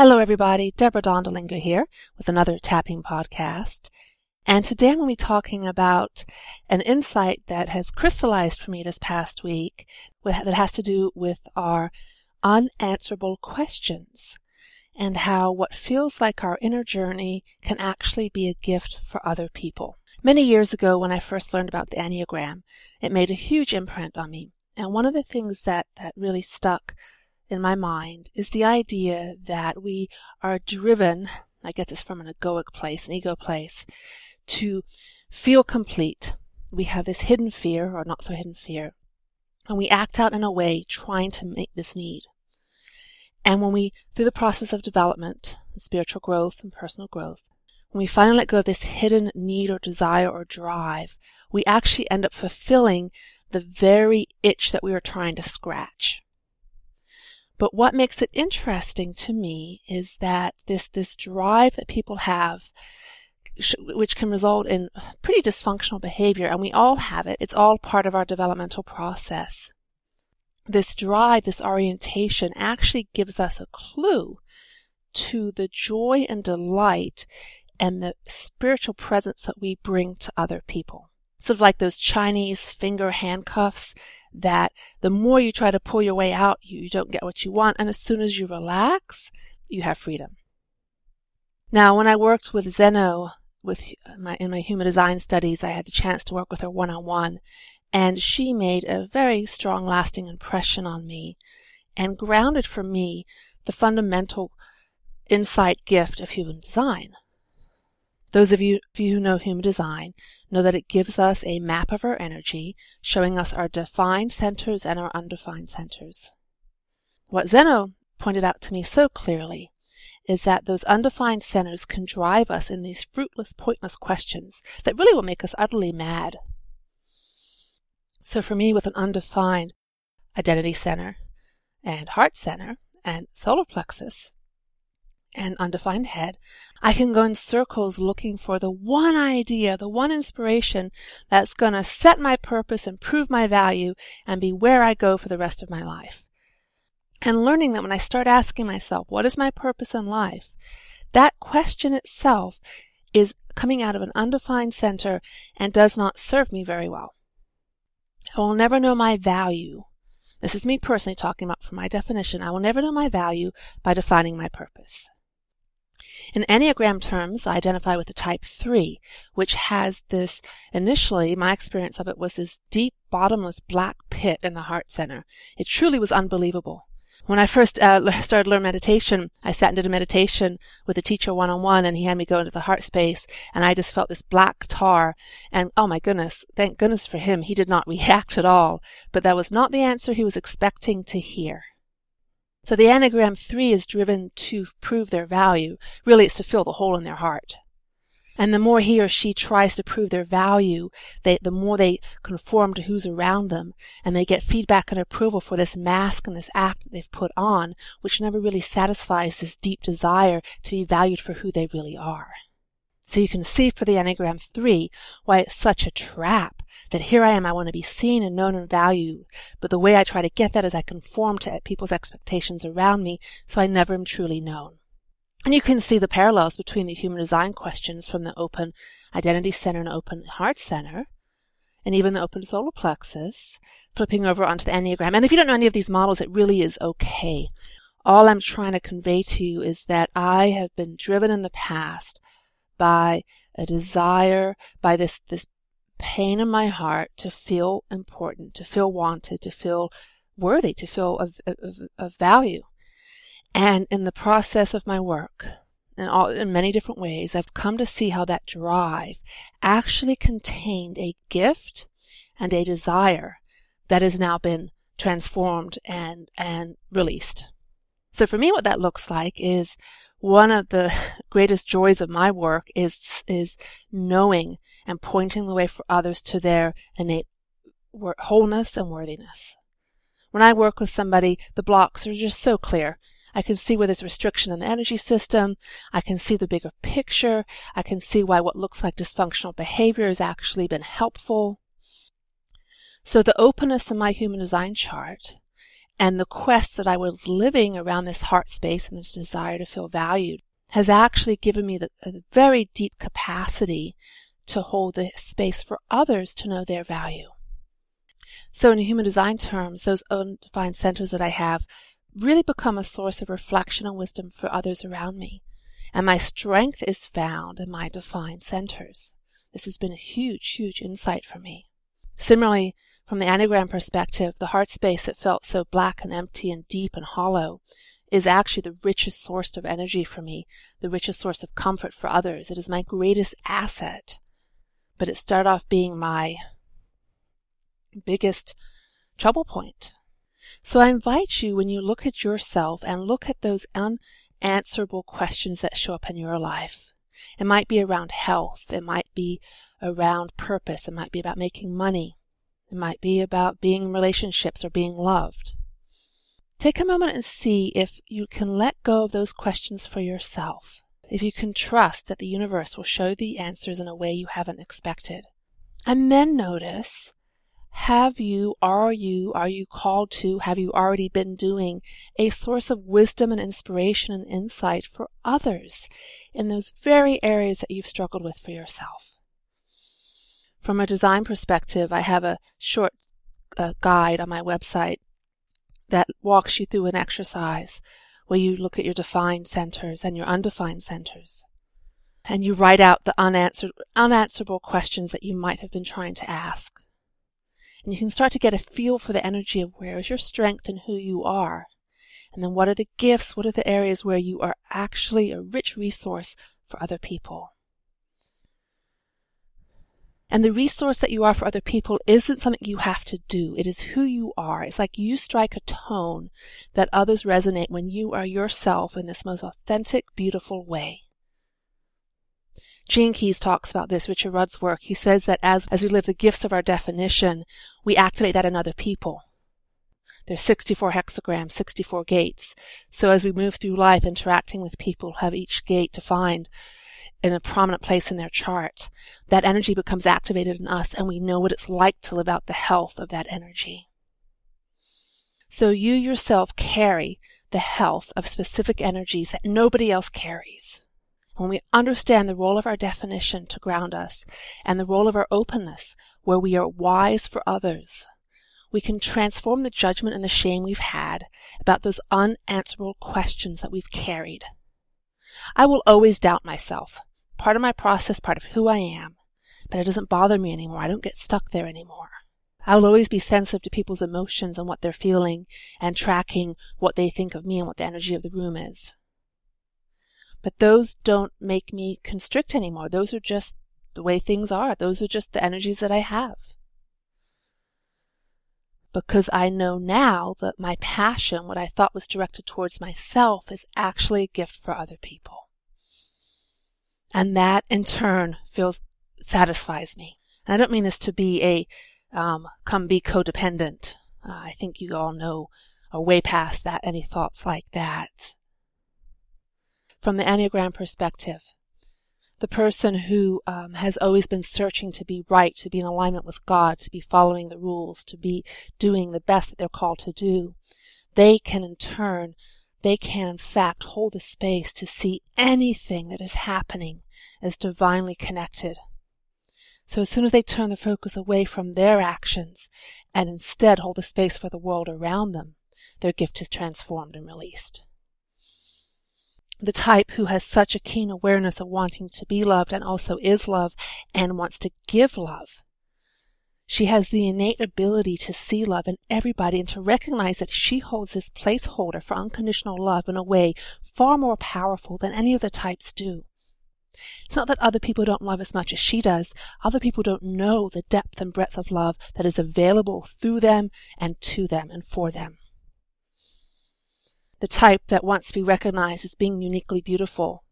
Hello, everybody. Deborah Dondelinger here with another tapping podcast. And today I'm going to be talking about an insight that has crystallized for me this past week that has to do with our unanswerable questions and how what feels like our inner journey can actually be a gift for other people. Many years ago, when I first learned about the Enneagram, it made a huge imprint on me. And one of the things that, that really stuck in my mind is the idea that we are driven, I guess it's from an egoic place, an ego place, to feel complete. We have this hidden fear, or not so hidden fear, and we act out in a way trying to meet this need. And when we, through the process of development, spiritual growth and personal growth, when we finally let go of this hidden need or desire or drive, we actually end up fulfilling the very itch that we were trying to scratch. But what makes it interesting to me is that this, this drive that people have which can result in pretty dysfunctional behavior, and we all have it. It's all part of our developmental process. This drive, this orientation actually gives us a clue to the joy and delight and the spiritual presence that we bring to other people. Sort of like those Chinese finger handcuffs that the more you try to pull your way out, you don't get what you want. And as soon as you relax, you have freedom. Now, when I worked with Zeno with my in my human design studies, I had the chance to work with her one on one, and she made a very strong, lasting impression on me, and grounded for me the fundamental insight gift of human design. Those of you, of you who know human design know that it gives us a map of our energy, showing us our defined centers and our undefined centers. What Zeno pointed out to me so clearly is that those undefined centers can drive us in these fruitless, pointless questions that really will make us utterly mad. So for me, with an undefined identity center and heart center and solar plexus and undefined head, I can go in circles looking for the one idea, the one inspiration that's going to set my purpose and prove my value and be where I go for the rest of my life and learning that when I start asking myself, what is my purpose in life? That question itself is coming out of an undefined center and does not serve me very well. I will never know my value. This is me personally talking about from my definition. I will never know my value by defining my purpose. In Enneagram terms, I identify with the type 3, which has this, initially, my experience of it was this deep, bottomless black pit in the heart center. It truly was unbelievable. When I first uh, started learning meditation, I sat and did a meditation with a teacher one on one, and he had me go into the heart space, and I just felt this black tar. And oh my goodness, thank goodness for him, he did not react at all. But that was not the answer he was expecting to hear. So the Enneagram 3 is driven to prove their value. Really, it's to fill the hole in their heart. And the more he or she tries to prove their value, they, the more they conform to who's around them, and they get feedback and approval for this mask and this act that they've put on, which never really satisfies this deep desire to be valued for who they really are. So you can see for the Enneagram 3 why it's such a trap that here I am, I want to be seen and known and valued, but the way I try to get that is I conform to people's expectations around me, so I never am truly known. And you can see the parallels between the human design questions from the open identity center and open heart center, and even the open solar plexus, flipping over onto the Enneagram. And if you don't know any of these models, it really is okay. All I'm trying to convey to you is that I have been driven in the past by a desire, by this, this pain in my heart to feel important, to feel wanted, to feel worthy, to feel of, of, of value. And in the process of my work, in, all, in many different ways, I've come to see how that drive actually contained a gift and a desire that has now been transformed and, and released. So for me, what that looks like is one of the greatest joys of my work is, is knowing and pointing the way for others to their innate wholeness and worthiness. When I work with somebody, the blocks are just so clear. I can see where there's restriction in the energy system. I can see the bigger picture. I can see why what looks like dysfunctional behavior has actually been helpful. So the openness in my human design chart And the quest that I was living around this heart space and this desire to feel valued has actually given me the, a very deep capacity to hold the space for others to know their value. So in human design terms, those undefined centers that I have really become a source of reflection and wisdom for others around me. And my strength is found in my defined centers. This has been a huge, huge insight for me. Similarly, from the Enneagram perspective, the heart space that felt so black and empty and deep and hollow is actually the richest source of energy for me, the richest source of comfort for others. It is my greatest asset. But it started off being my biggest trouble point. So I invite you when you look at yourself and look at those unanswerable questions that show up in your life. It might be around health. It might be around purpose. It might be about making money. It might be about being in relationships or being loved. Take a moment and see if you can let go of those questions for yourself. If you can trust that the universe will show the answers in a way you haven't expected. And then notice have you, are you, are you called to, have you already been doing a source of wisdom and inspiration and insight for others in those very areas that you've struggled with for yourself? From a design perspective, I have a short uh, guide on my website that walks you through an exercise where you look at your defined centers and your undefined centers. And you write out the unanswered, unanswerable questions that you might have been trying to ask. And you can start to get a feel for the energy of where is your strength and who you are. And then what are the gifts? What are the areas where you are actually a rich resource for other people? And the resource that you are for other people isn't something you have to do. It is who you are. It's like you strike a tone that others resonate when you are yourself in this most authentic, beautiful way. Gene Keys talks about this, Richard Rudd's work. He says that as, as we live the gifts of our definition, we activate that in other people. There's 64 hexagrams, 64 gates. So as we move through life interacting with people, have each gate defined in a prominent place in their chart, that energy becomes activated in us and we know what it's like to live out the health of that energy. So you yourself carry the health of specific energies that nobody else carries. When we understand the role of our definition to ground us and the role of our openness where we are wise for others, we can transform the judgment and the shame we've had about those unanswerable questions that we've carried. I will always doubt myself. Part of my process, part of who I am. But it doesn't bother me anymore. I don't get stuck there anymore. I will always be sensitive to people's emotions and what they're feeling and tracking what they think of me and what the energy of the room is. But those don't make me constrict anymore. Those are just the way things are. Those are just the energies that I have. Because I know now that my passion, what I thought was directed towards myself, is actually a gift for other people. And that in turn feels, satisfies me. And I don't mean this to be a, um, come be codependent. Uh, I think you all know, are way past that, any thoughts like that from the Enneagram perspective. The person who um, has always been searching to be right, to be in alignment with God, to be following the rules, to be doing the best that they're called to do, they can in turn, they can in fact hold the space to see anything that is happening as divinely connected. So as soon as they turn the focus away from their actions and instead hold the space for the world around them, their gift is transformed and released the type who has such a keen awareness of wanting to be loved and also is love and wants to give love. She has the innate ability to see love in everybody and to recognize that she holds this placeholder for unconditional love in a way far more powerful than any of the types do. It's not that other people don't love as much as she does. Other people don't know the depth and breadth of love that is available through them and to them and for them the type that wants to be recognized as being uniquely beautiful,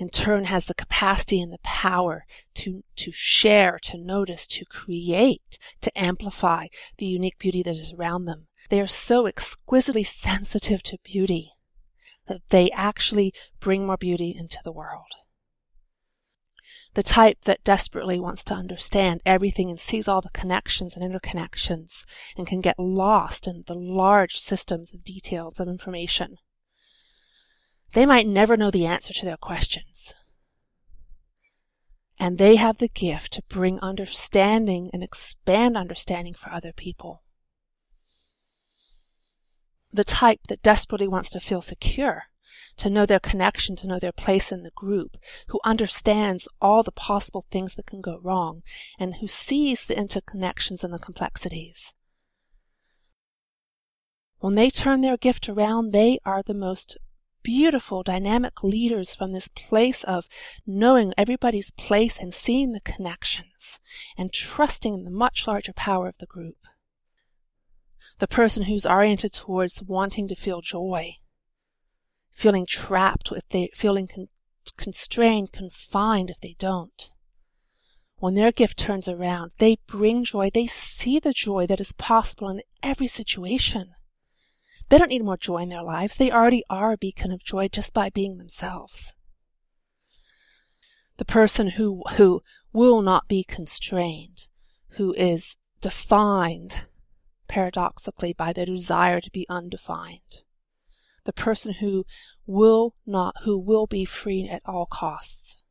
in turn has the capacity and the power to, to share, to notice, to create, to amplify the unique beauty that is around them. They are so exquisitely sensitive to beauty that they actually bring more beauty into the world. The type that desperately wants to understand everything and sees all the connections and interconnections and can get lost in the large systems of details of information. They might never know the answer to their questions. And they have the gift to bring understanding and expand understanding for other people. The type that desperately wants to feel secure to know their connection, to know their place in the group, who understands all the possible things that can go wrong, and who sees the interconnections and the complexities. When they turn their gift around, they are the most beautiful, dynamic leaders from this place of knowing everybody's place and seeing the connections and trusting in the much larger power of the group. The person who's oriented towards wanting to feel joy feeling trapped if they feeling con- constrained, confined if they don't. When their gift turns around, they bring joy. They see the joy that is possible in every situation. They don't need more joy in their lives. They already are a beacon of joy just by being themselves. The person who, who will not be constrained, who is defined paradoxically by their desire to be undefined the person who will not, who will be free at all costs.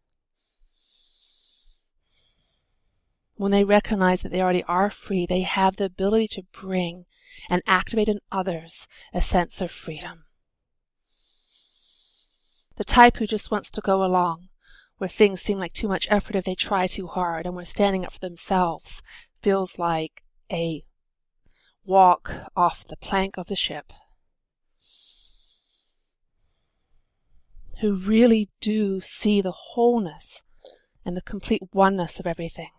When they recognize that they already are free, they have the ability to bring and activate in others a sense of freedom. The type who just wants to go along, where things seem like too much effort if they try too hard, and where standing up for themselves feels like a walk off the plank of the ship. Who really do see the wholeness and the complete oneness of everything.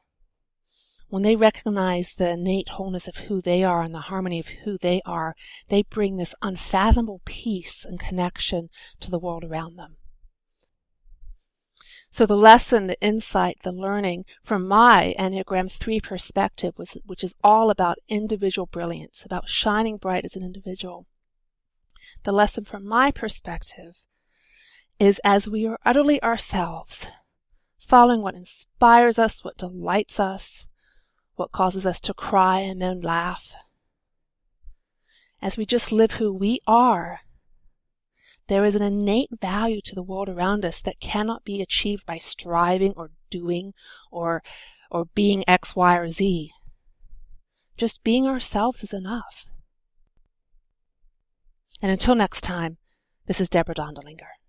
When they recognize the innate wholeness of who they are and the harmony of who they are, they bring this unfathomable peace and connection to the world around them. So the lesson, the insight, the learning from my Enneagram 3 perspective was, which is all about individual brilliance, about shining bright as an individual. The lesson from my perspective is as we are utterly ourselves, following what inspires us, what delights us, what causes us to cry and then laugh. As we just live who we are, there is an innate value to the world around us that cannot be achieved by striving or doing or, or being X, Y, or Z. Just being ourselves is enough. And until next time, this is Deborah Dondelinger.